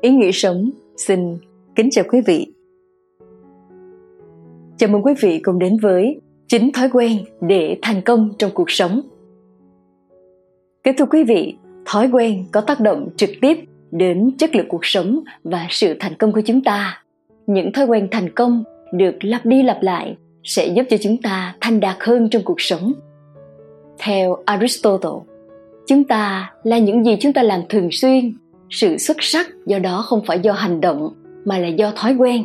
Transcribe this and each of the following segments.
Ý nghĩa sống xin kính chào quý vị. Chào mừng quý vị cùng đến với chính thói quen để thành công trong cuộc sống. Kính thưa quý vị, thói quen có tác động trực tiếp đến chất lượng cuộc sống và sự thành công của chúng ta. Những thói quen thành công được lặp đi lặp lại sẽ giúp cho chúng ta thành đạt hơn trong cuộc sống. Theo Aristotle, chúng ta là những gì chúng ta làm thường xuyên sự xuất sắc do đó không phải do hành động, mà là do thói quen.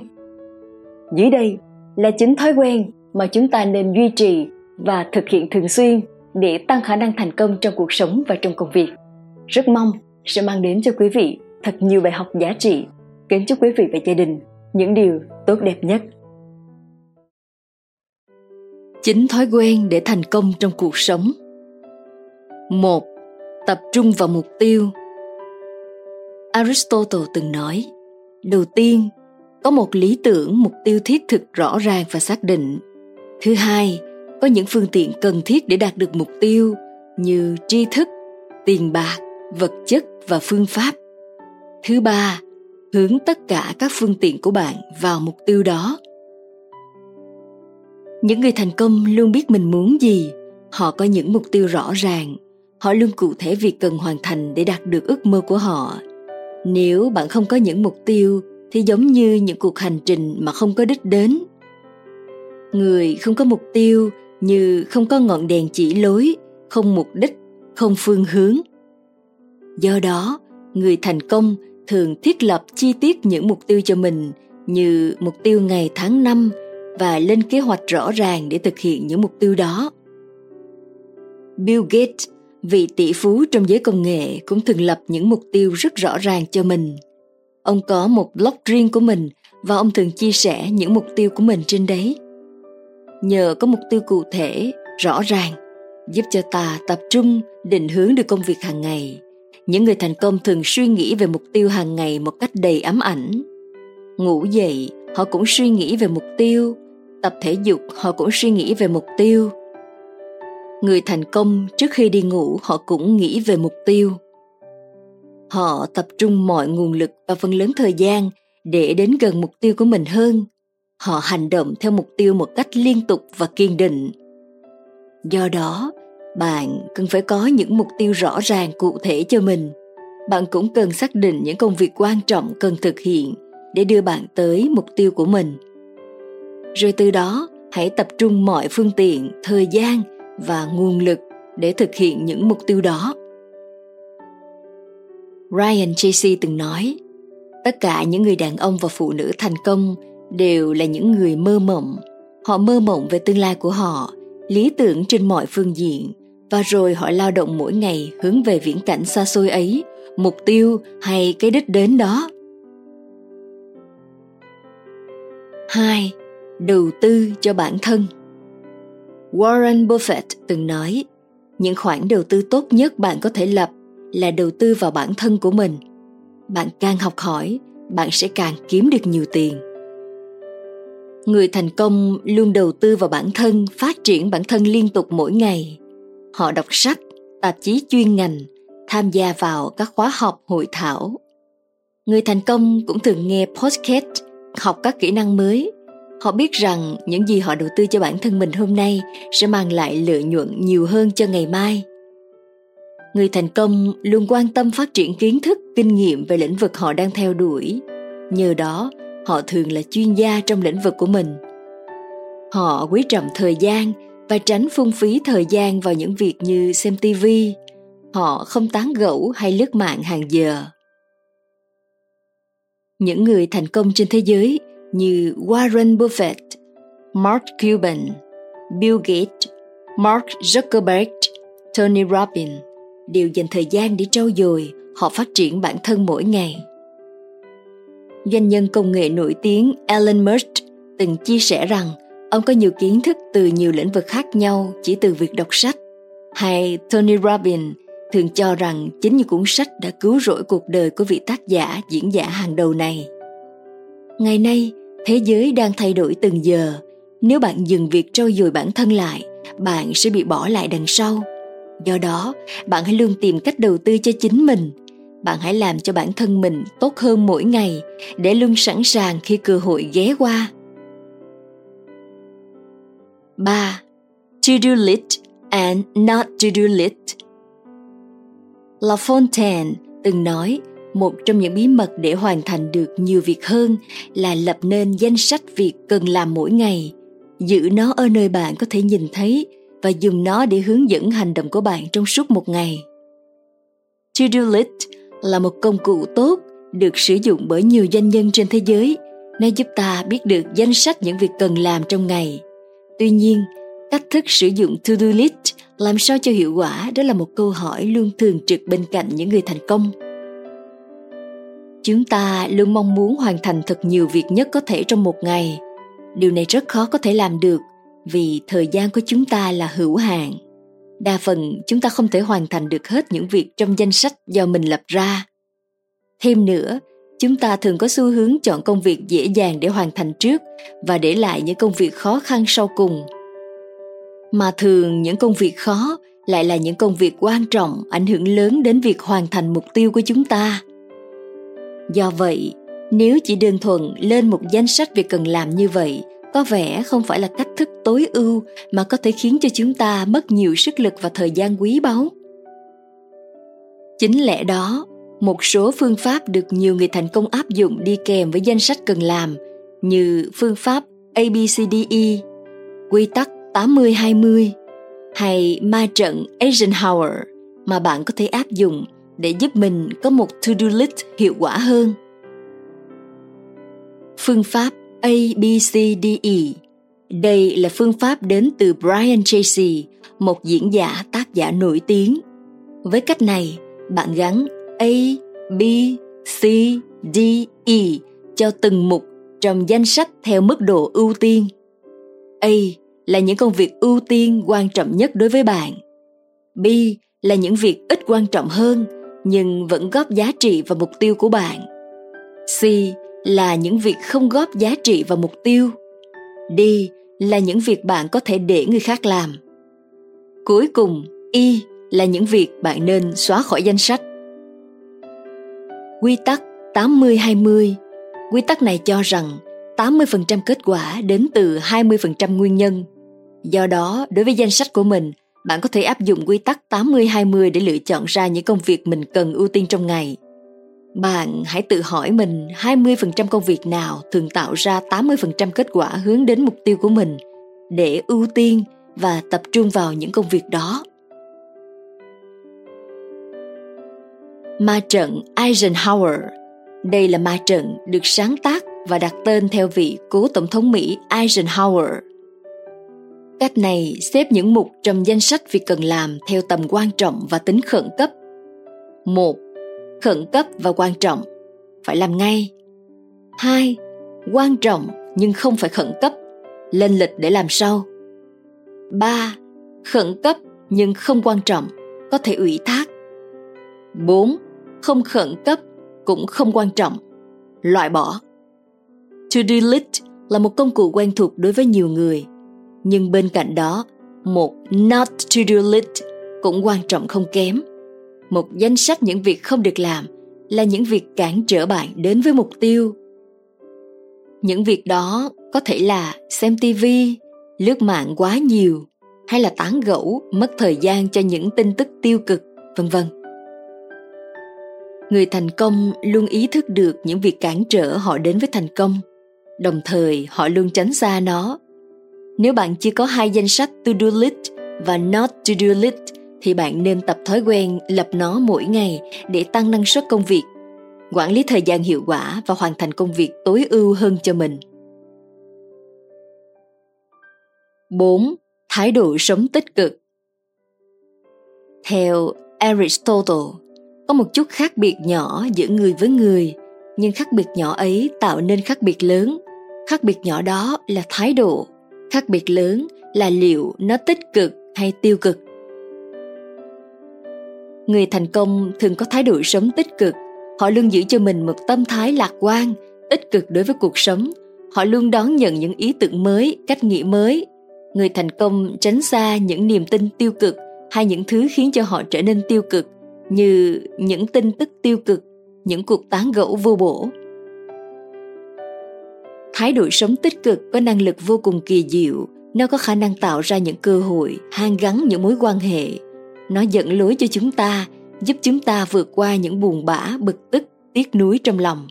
Dưới đây là chính thói quen mà chúng ta nên duy trì và thực hiện thường xuyên để tăng khả năng thành công trong cuộc sống và trong công việc. Rất mong sẽ mang đến cho quý vị thật nhiều bài học giá trị. Kính chúc quý vị và gia đình những điều tốt đẹp nhất. Chính thói quen để thành công trong cuộc sống. Một, tập trung vào mục tiêu aristotle từng nói, đầu tiên, có một lý tưởng, mục tiêu thiết thực rõ ràng và xác định. Thứ hai, có những phương tiện cần thiết để đạt được mục tiêu như tri thức, tiền bạc, vật chất và phương pháp. Thứ ba, hướng tất cả các phương tiện của bạn vào mục tiêu đó. Những người thành công luôn biết mình muốn gì, họ có những mục tiêu rõ ràng, họ luôn cụ thể việc cần hoàn thành để đạt được ước mơ của họ nếu bạn không có những mục tiêu, thì giống như những cuộc hành trình mà không có đích đến. Người không có mục tiêu như không có ngọn đèn chỉ lối, không mục đích, không phương hướng. Do đó, người thành công thường thiết lập chi tiết những mục tiêu cho mình như mục tiêu ngày tháng năm và lên kế hoạch rõ ràng để thực hiện những mục tiêu đó. Bill gates vị tỷ phú trong giới công nghệ cũng thường lập những mục tiêu rất rõ ràng cho mình. Ông có một blog riêng của mình và ông thường chia sẻ những mục tiêu của mình trên đấy. Nhờ có mục tiêu cụ thể, rõ ràng, giúp cho ta tập trung, định hướng được công việc hàng ngày. Những người thành công thường suy nghĩ về mục tiêu hàng ngày một cách đầy ám ảnh. Ngủ dậy, họ cũng suy nghĩ về mục tiêu, tập thể dục họ cũng suy nghĩ về mục tiêu, người thành công trước khi đi ngủ, họ cũng nghĩ về mục tiêu. Họ tập trung mọi nguồn lực và phần lớn thời gian để đến gần mục tiêu của mình hơn. Họ hành động theo mục tiêu một cách liên tục và kiên định. Do đó, bạn cần phải có những mục tiêu rõ ràng, cụ thể cho mình. Bạn cũng cần xác định những công việc quan trọng cần thực hiện để đưa bạn tới mục tiêu của mình. Rồi từ đó, hãy tập trung mọi phương tiện, thời gian và nguồn lực để thực hiện những mục tiêu đó. Ryan tracy từng nói, tất cả những người đàn ông và phụ nữ thành công đều là những người mơ mộng. Họ mơ mộng về tương lai của họ, lý tưởng trên mọi phương diện, và rồi họ lao động mỗi ngày hướng về viễn cảnh xa xôi ấy, mục tiêu hay cái đích đến đó. Hai, đầu tư cho bản thân. Warren Buffett từng nói, những khoản đầu tư tốt nhất bạn có thể lập là đầu tư vào bản thân của mình. Bạn càng học hỏi, bạn sẽ càng kiếm được nhiều tiền. Người thành công luôn đầu tư vào bản thân, phát triển bản thân liên tục mỗi ngày. Họ đọc sách, tạp chí chuyên ngành, tham gia vào các khóa học, hội thảo. Người thành công cũng thường nghe podcast, học các kỹ năng mới họ biết rằng những gì họ đầu tư cho bản thân mình hôm nay sẽ mang lại lợi nhuận nhiều hơn cho ngày mai. Người thành công luôn quan tâm phát triển kiến thức, kinh nghiệm về lĩnh vực họ đang theo đuổi. Nhờ đó, họ thường là chuyên gia trong lĩnh vực của mình. Họ quý trọng thời gian và tránh phung phí thời gian vào những việc như xem tivi họ không tán gẫu hay lướt mạng hàng giờ. Những người thành công trên thế giới như Warren Buffett, Mark Cuban, Bill Gates, Mark Zuckerberg, Tony Robbins đều dành thời gian để trau dồi, họ phát triển bản thân mỗi ngày. Doanh nhân công nghệ nổi tiếng Elon Musk từng chia sẻ rằng ông có nhiều kiến thức từ nhiều lĩnh vực khác nhau chỉ từ việc đọc sách. Hay Tony Robbins thường cho rằng chính những cuốn sách đã cứu rỗi cuộc đời của vị tác giả diễn giả hàng đầu này. Ngày nay, thế giới đang thay đổi từng giờ nếu bạn dừng việc trau dồi bản thân lại, bạn sẽ bị bỏ lại đằng sau do đó, bạn hãy luôn tìm cách đầu tư cho chính mình bạn hãy làm cho bản thân mình tốt hơn mỗi ngày để luôn sẵn sàng khi cơ hội ghé qua. 3. To-do list and not to-do list La Fontaine từng nói một trong những bí mật để hoàn thành được nhiều việc hơn là lập nên danh sách việc cần làm mỗi ngày. Giữ nó ở nơi bạn có thể nhìn thấy và dùng nó để hướng dẫn hành động của bạn trong suốt một ngày. To-do list là một công cụ tốt được sử dụng bởi nhiều doanh nhân trên thế giới. Nó giúp ta biết được danh sách những việc cần làm trong ngày. Tuy nhiên, cách thức sử dụng to-do list làm sao cho hiệu quả đó là một câu hỏi luôn thường trực bên cạnh những người thành công chúng ta luôn mong muốn hoàn thành thật nhiều việc nhất có thể trong một ngày. Điều này rất khó có thể làm được, vì thời gian của chúng ta là hữu hạn. Đa phần, chúng ta không thể hoàn thành được hết những việc trong danh sách do mình lập ra. Thêm nữa, chúng ta thường có xu hướng chọn công việc dễ dàng để hoàn thành trước và để lại những công việc khó khăn sau cùng. Mà thường, những công việc khó lại là những công việc quan trọng ảnh hưởng lớn đến việc hoàn thành mục tiêu của chúng ta do vậy nếu chỉ đơn thuần lên một danh sách việc cần làm như vậy có vẻ không phải là cách thức tối ưu mà có thể khiến cho chúng ta mất nhiều sức lực và thời gian quý báu. Chính lẽ đó một số phương pháp được nhiều người thành công áp dụng đi kèm với danh sách cần làm như phương pháp ABCDE, quy tắc 80-20 hay ma trận Eisenhower mà bạn có thể áp dụng để giúp mình có một to-do list hiệu quả hơn. Phương pháp ABCDE Đây là phương pháp đến từ Brian Tracy, một diễn giả tác giả nổi tiếng. Với cách này, bạn gắn A, B, C, D, E cho từng mục trong danh sách theo mức độ ưu tiên. A là những công việc ưu tiên quan trọng nhất đối với bạn. B là những việc ít quan trọng hơn nhưng vẫn góp giá trị vào mục tiêu của bạn. C là những việc không góp giá trị vào mục tiêu. D là những việc bạn có thể để người khác làm. Cuối cùng, Y là những việc bạn nên xóa khỏi danh sách. Quy tắc 80-20 Quy tắc này cho rằng 80% kết quả đến từ 20% nguyên nhân. Do đó, đối với danh sách của mình, bạn có thể áp dụng quy tắc 80-20 để lựa chọn ra những công việc mình cần ưu tiên trong ngày. Bạn hãy tự hỏi mình 20% công việc nào thường tạo ra 80% kết quả hướng đến mục tiêu của mình để ưu tiên và tập trung vào những công việc đó. Ma trận Eisenhower Đây là ma trận được sáng tác và đặt tên theo vị cố tổng thống Mỹ Eisenhower – Cách này xếp những mục trong danh sách việc cần làm theo tầm quan trọng và tính khẩn cấp. một Khẩn cấp và quan trọng, phải làm ngay. 2. Quan trọng nhưng không phải khẩn cấp, lên lịch để làm sau. 3. Khẩn cấp nhưng không quan trọng, có thể ủy thác. 4. Không khẩn cấp cũng không quan trọng, loại bỏ. To-do list là một công cụ quen thuộc đối với nhiều người nhưng bên cạnh đó, một not to do list cũng quan trọng không kém. Một danh sách những việc không được làm là những việc cản trở bạn đến với mục tiêu. Những việc đó có thể là xem tivi lướt mạng quá nhiều, hay là tán gẫu, mất thời gian cho những tin tức tiêu cực, vân vân. Người thành công luôn ý thức được những việc cản trở họ đến với thành công, đồng thời họ luôn tránh xa nó nếu bạn chưa có hai danh sách to-do list và not to-do list thì bạn nên tập thói quen lập nó mỗi ngày để tăng năng suất công việc, quản lý thời gian hiệu quả và hoàn thành công việc tối ưu hơn cho mình. 4. Thái độ sống tích cực Theo Aristotle, có một chút khác biệt nhỏ giữa người với người, nhưng khác biệt nhỏ ấy tạo nên khác biệt lớn. Khác biệt nhỏ đó là thái độ khác biệt lớn là liệu nó tích cực hay tiêu cực. Người thành công thường có thái độ sống tích cực họ luôn giữ cho mình một tâm thái lạc quan tích cực đối với cuộc sống. Họ luôn đón nhận những ý tưởng mới cách nghĩ mới. Người thành công tránh xa những niềm tin tiêu cực hay những thứ khiến cho họ trở nên tiêu cực như những tin tức tiêu cực, những cuộc tán gẫu vô bổ. Thái độ sống tích cực có năng lực vô cùng kỳ diệu, nó có khả năng tạo ra những cơ hội, hàn gắn những mối quan hệ. Nó dẫn lối cho chúng ta, giúp chúng ta vượt qua những buồn bã, bực tức, tiếc nuối trong lòng.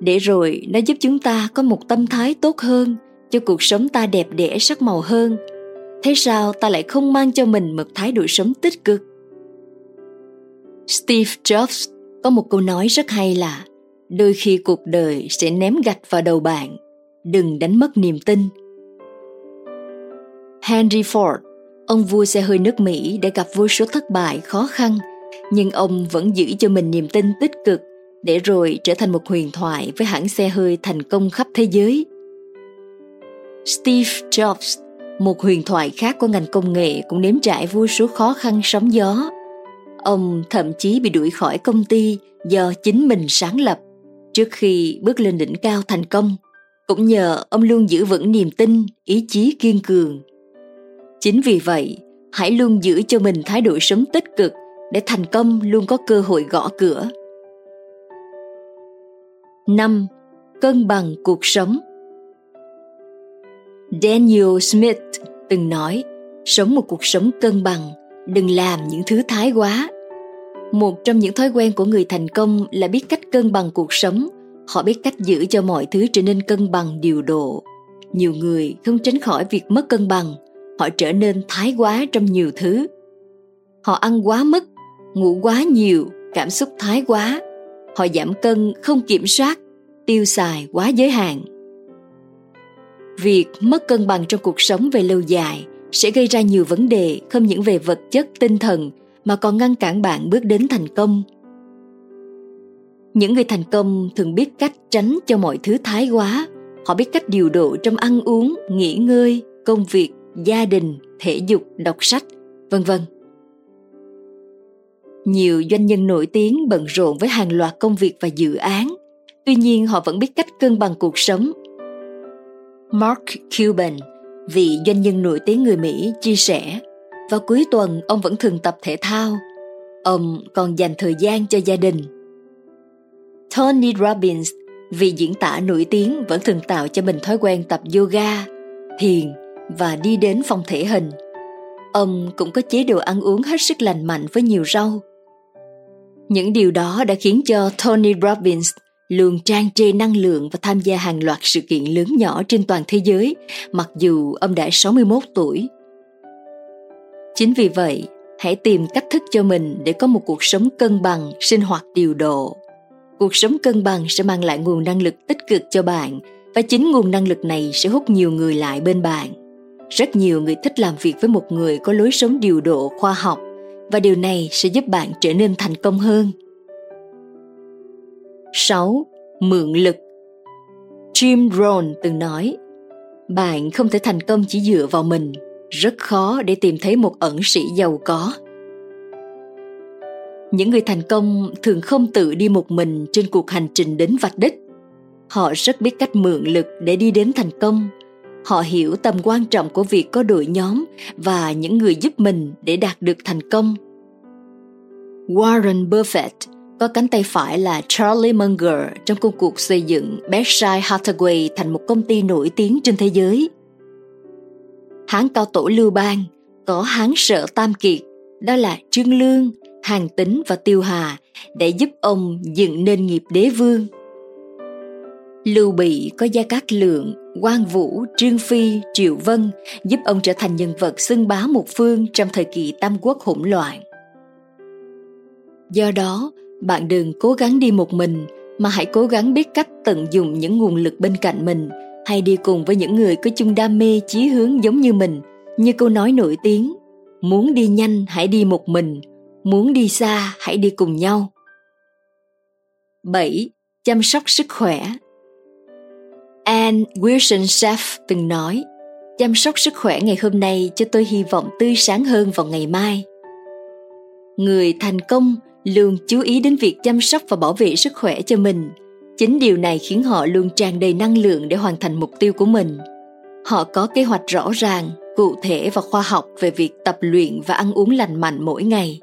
Để rồi nó giúp chúng ta có một tâm thái tốt hơn, cho cuộc sống ta đẹp đẽ sắc màu hơn. Thế sao ta lại không mang cho mình một thái độ sống tích cực? Steve Jobs có một câu nói rất hay là đôi khi cuộc đời sẽ ném gạch vào đầu bạn, đừng đánh mất niềm tin. Henry Ford, ông vua xe hơi nước Mỹ đã gặp vô số thất bại khó khăn, nhưng ông vẫn giữ cho mình niềm tin tích cực để rồi trở thành một huyền thoại với hãng xe hơi thành công khắp thế giới. Steve Jobs, một huyền thoại khác của ngành công nghệ cũng nếm trải vô số khó khăn sóng gió. Ông thậm chí bị đuổi khỏi công ty do chính mình sáng lập trước khi bước lên đỉnh cao thành công. Cũng nhờ ông luôn giữ vững niềm tin, ý chí kiên cường. Chính vì vậy, hãy luôn giữ cho mình thái độ sống tích cực để thành công luôn có cơ hội gõ cửa. 5. Cân bằng cuộc sống Daniel Smith từng nói, sống một cuộc sống cân bằng, đừng làm những thứ thái quá. Một trong những thói quen của người thành công là biết cách cân bằng cuộc sống, họ biết cách giữ cho mọi thứ trở nên cân bằng điều độ. Nhiều người không tránh khỏi việc mất cân bằng, họ trở nên thái quá trong nhiều thứ. Họ ăn quá mức, ngủ quá nhiều, cảm xúc thái quá. Họ giảm cân không kiểm soát, tiêu xài quá giới hạn việc mất cân bằng trong cuộc sống về lâu dài sẽ gây ra nhiều vấn đề không những về vật chất tinh thần mà còn ngăn cản bạn bước đến thành công. Những người thành công thường biết cách tránh cho mọi thứ thái quá. Họ biết cách điều độ trong ăn uống nghỉ ngơi công việc gia đình thể dục đọc sách vân vân. Nhiều doanh nhân nổi tiếng bận rộn với hàng loạt công việc và dự án. Tuy nhiên họ vẫn biết cách cân bằng cuộc sống. Mark Cuban, vị doanh nhân nổi tiếng người Mỹ, chia sẻ vào cuối tuần ông vẫn thường tập thể thao. Ông còn dành thời gian cho gia đình. Tony Robbins, vị diễn tả nổi tiếng vẫn thường tạo cho mình thói quen tập yoga, thiền và đi đến phòng thể hình. Ông cũng có chế độ ăn uống hết sức lành mạnh với nhiều rau. Những điều đó đã khiến cho Tony Robbins luôn trang trề năng lượng và tham gia hàng loạt sự kiện lớn nhỏ trên toàn thế giới, mặc dù ông đã 61 tuổi. Chính vì vậy, hãy tìm cách thức cho mình để có một cuộc sống cân bằng, sinh hoạt điều độ. Cuộc sống cân bằng sẽ mang lại nguồn năng lực tích cực cho bạn và chính nguồn năng lực này sẽ hút nhiều người lại bên bạn. Rất nhiều người thích làm việc với một người có lối sống điều độ khoa học và điều này sẽ giúp bạn trở nên thành công hơn 6. Mượn lực Jim Rohn từng nói Bạn không thể thành công chỉ dựa vào mình rất khó để tìm thấy một ẩn sĩ giàu có Những người thành công thường không tự đi một mình trên cuộc hành trình đến vạch đích Họ rất biết cách mượn lực để đi đến thành công Họ hiểu tầm quan trọng của việc có đội nhóm và những người giúp mình để đạt được thành công. Warren Buffett có cánh tay phải là Charlie Munger trong công cuộc xây dựng Berkshire Hathaway thành một công ty nổi tiếng trên thế giới. Hán cao tổ Lưu Bang có hán sợ Tam Kiệt, đó là Trương Lương, Hàng Tính và Tiêu Hà để giúp ông dựng nên nghiệp đế vương. Lưu Bị có Gia Cát Lượng, Quang Vũ, Trương Phi, Triệu Vân giúp ông trở thành nhân vật xưng bá một phương trong thời kỳ tam quốc hỗn loạn. Do đó, bạn đừng cố gắng đi một mình mà hãy cố gắng biết cách tận dụng những nguồn lực bên cạnh mình hay đi cùng với những người có chung đam mê chí hướng giống như mình, như câu nói nổi tiếng, muốn đi nhanh hãy đi một mình, muốn đi xa hãy đi cùng nhau 7. Chăm sóc sức khỏe Anne Wilson Schaff từng nói, Chăm sóc sức khỏe ngày hôm nay cho tôi hy vọng tươi sáng hơn vào ngày mai. Người thành công luôn chú ý đến việc chăm sóc và bảo vệ sức khỏe cho mình chính điều này khiến họ luôn tràn đầy năng lượng để hoàn thành mục tiêu của mình. Họ có kế hoạch rõ ràng, cụ thể và khoa học về việc tập luyện và ăn uống lành mạnh mỗi ngày.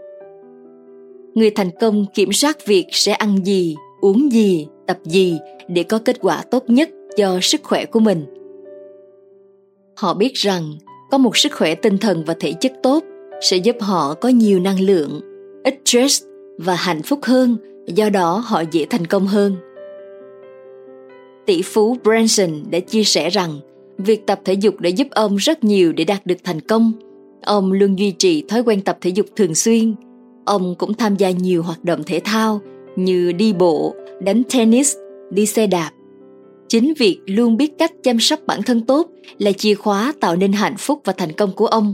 Người thành công kiểm soát việc sẽ ăn gì, uống gì, tập gì để có kết quả tốt nhất cho sức khỏe của mình. Họ biết rằng có một sức khỏe tinh thần và thể chất tốt sẽ giúp họ có nhiều năng lượng, ít stress và hạnh phúc hơn, do đó họ dễ thành công hơn tỷ phú branson đã chia sẻ rằng, việc tập thể dục đã giúp ông rất nhiều để đạt được thành công. Ông luôn duy trì thói quen tập thể dục thường xuyên. Ông cũng tham gia nhiều hoạt động thể thao như đi bộ, đánh tennis, đi xe đạp. Chính việc luôn biết cách chăm sóc bản thân tốt là chìa khóa tạo nên hạnh phúc và thành công của ông.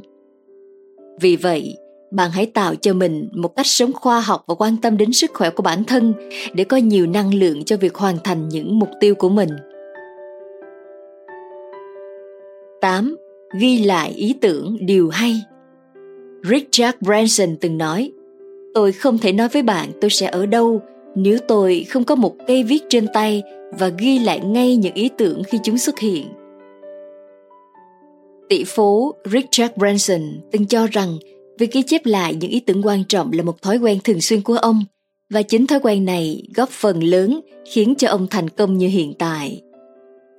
Vì vậy bạn hãy tạo cho mình một cách sống khoa học và quan tâm đến sức khỏe của bản thân để có nhiều năng lượng cho việc hoàn thành những mục tiêu của mình 8. Ghi lại ý tưởng điều hay Richard Branson từng nói, Tôi không thể nói với bạn tôi sẽ ở đâu nếu tôi không có một cây viết trên tay và ghi lại ngay những ý tưởng khi chúng xuất hiện. Tỷ phú Richard Branson từng cho rằng việc ghi chép lại những ý tưởng quan trọng là một thói quen thường xuyên của ông và chính thói quen này góp phần lớn khiến cho ông thành công như hiện tại.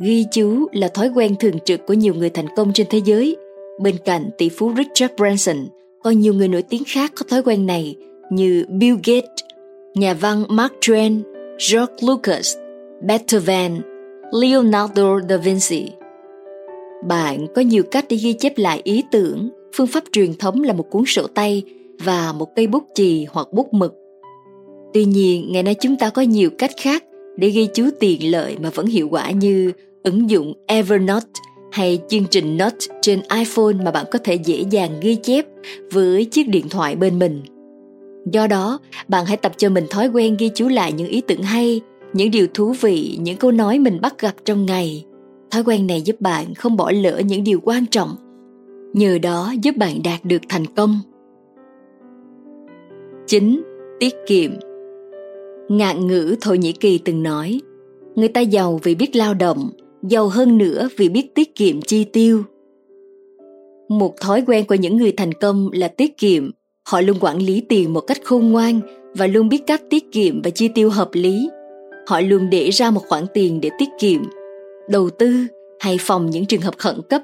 Ghi chú là thói quen thường trực của nhiều người thành công trên thế giới. Bên cạnh tỷ phú Richard Branson, còn nhiều người nổi tiếng khác có thói quen này như Bill Gates, nhà văn Mark Twain, George Lucas, Beethoven, Leonardo da Vinci. Bạn có nhiều cách để ghi chép lại ý tưởng, phương pháp truyền thống là một cuốn sổ tay và một cây bút chì hoặc bút mực. Tuy nhiên, ngày nay chúng ta có nhiều cách khác để ghi chú tiện lợi mà vẫn hiệu quả như ứng dụng Evernote hay chương trình Note trên iPhone mà bạn có thể dễ dàng ghi chép với chiếc điện thoại bên mình. Do đó, bạn hãy tập cho mình thói quen ghi chú lại những ý tưởng hay, những điều thú vị, những câu nói mình bắt gặp trong ngày. Thói quen này giúp bạn không bỏ lỡ những điều quan trọng. Nhờ đó giúp bạn đạt được thành công. 9. Tiết kiệm Ngạn ngữ Thổ Nhĩ Kỳ từng nói Người ta giàu vì biết lao động, giàu hơn nữa vì biết tiết kiệm chi tiêu. Một thói quen của những người thành công là tiết kiệm Họ luôn quản lý tiền một cách khôn ngoan và luôn biết cách tiết kiệm và chi tiêu hợp lý. Họ luôn để ra một khoản tiền để tiết kiệm, đầu tư hay phòng những trường hợp khẩn cấp.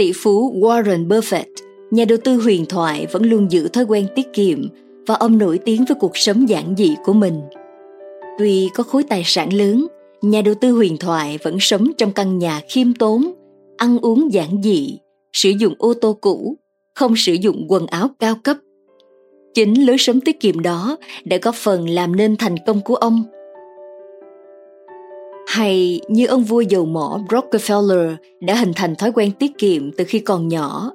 Tỷ phú Warren Buffett, nhà đầu tư huyền thoại vẫn luôn giữ thói quen tiết kiệm và ông nổi tiếng với cuộc sống giản dị của mình. Tuy có khối tài sản lớn, nhà đầu tư huyền thoại vẫn sống trong căn nhà khiêm tốn, ăn uống giản dị, sử dụng ô tô cũ không sử dụng quần áo cao cấp. Chính lối sống tiết kiệm đó đã góp phần làm nên thành công của ông. Hay như ông vua dầu mỏ Rockefeller đã hình thành thói quen tiết kiệm từ khi còn nhỏ.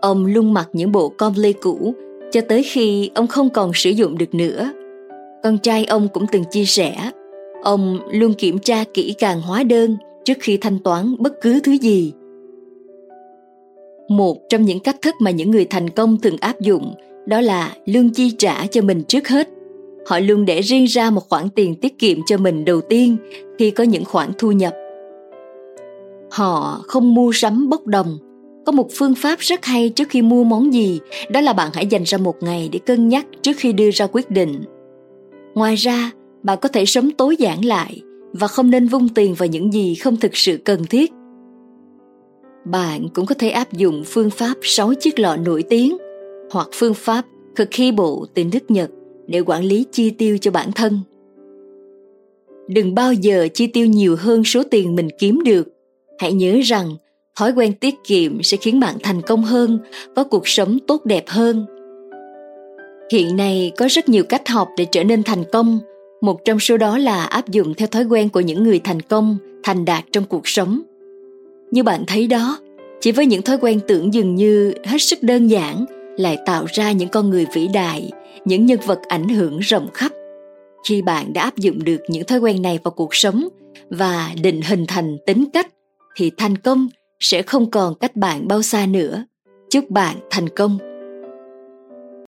Ông luôn mặc những bộ com lê cũ cho tới khi ông không còn sử dụng được nữa. Con trai ông cũng từng chia sẻ, ông luôn kiểm tra kỹ càng hóa đơn trước khi thanh toán bất cứ thứ gì một trong những cách thức mà những người thành công thường áp dụng đó là lương chi trả cho mình trước hết họ luôn để riêng ra một khoản tiền tiết kiệm cho mình đầu tiên khi có những khoản thu nhập. Họ không mua sắm bốc đồng. Có một phương pháp rất hay trước khi mua món gì, đó là bạn hãy dành ra một ngày để cân nhắc trước khi đưa ra quyết định. Ngoài ra bạn có thể sống tối giản lại và không nên vung tiền vào những gì không thực sự cần thiết. Bạn cũng có thể áp dụng phương pháp 6 chiếc lọ nổi tiếng hoặc phương pháp Kukibo từ nước Nhật để quản lý chi tiêu cho bản thân. Đừng bao giờ chi tiêu nhiều hơn số tiền mình kiếm được. Hãy nhớ rằng thói quen tiết kiệm sẽ khiến bạn thành công hơn, có cuộc sống tốt đẹp hơn. Hiện nay có rất nhiều cách học để trở nên thành công, một trong số đó là áp dụng theo thói quen của những người thành công, thành đạt trong cuộc sống như bạn thấy đó chỉ với những thói quen tưởng dường như hết sức đơn giản lại tạo ra những con người vĩ đại, những nhân vật ảnh hưởng rộng khắp. Khi bạn đã áp dụng được những thói quen này vào cuộc sống và định hình thành tính cách, thì thành công sẽ không còn cách bạn bao xa nữa. Chúc bạn thành công!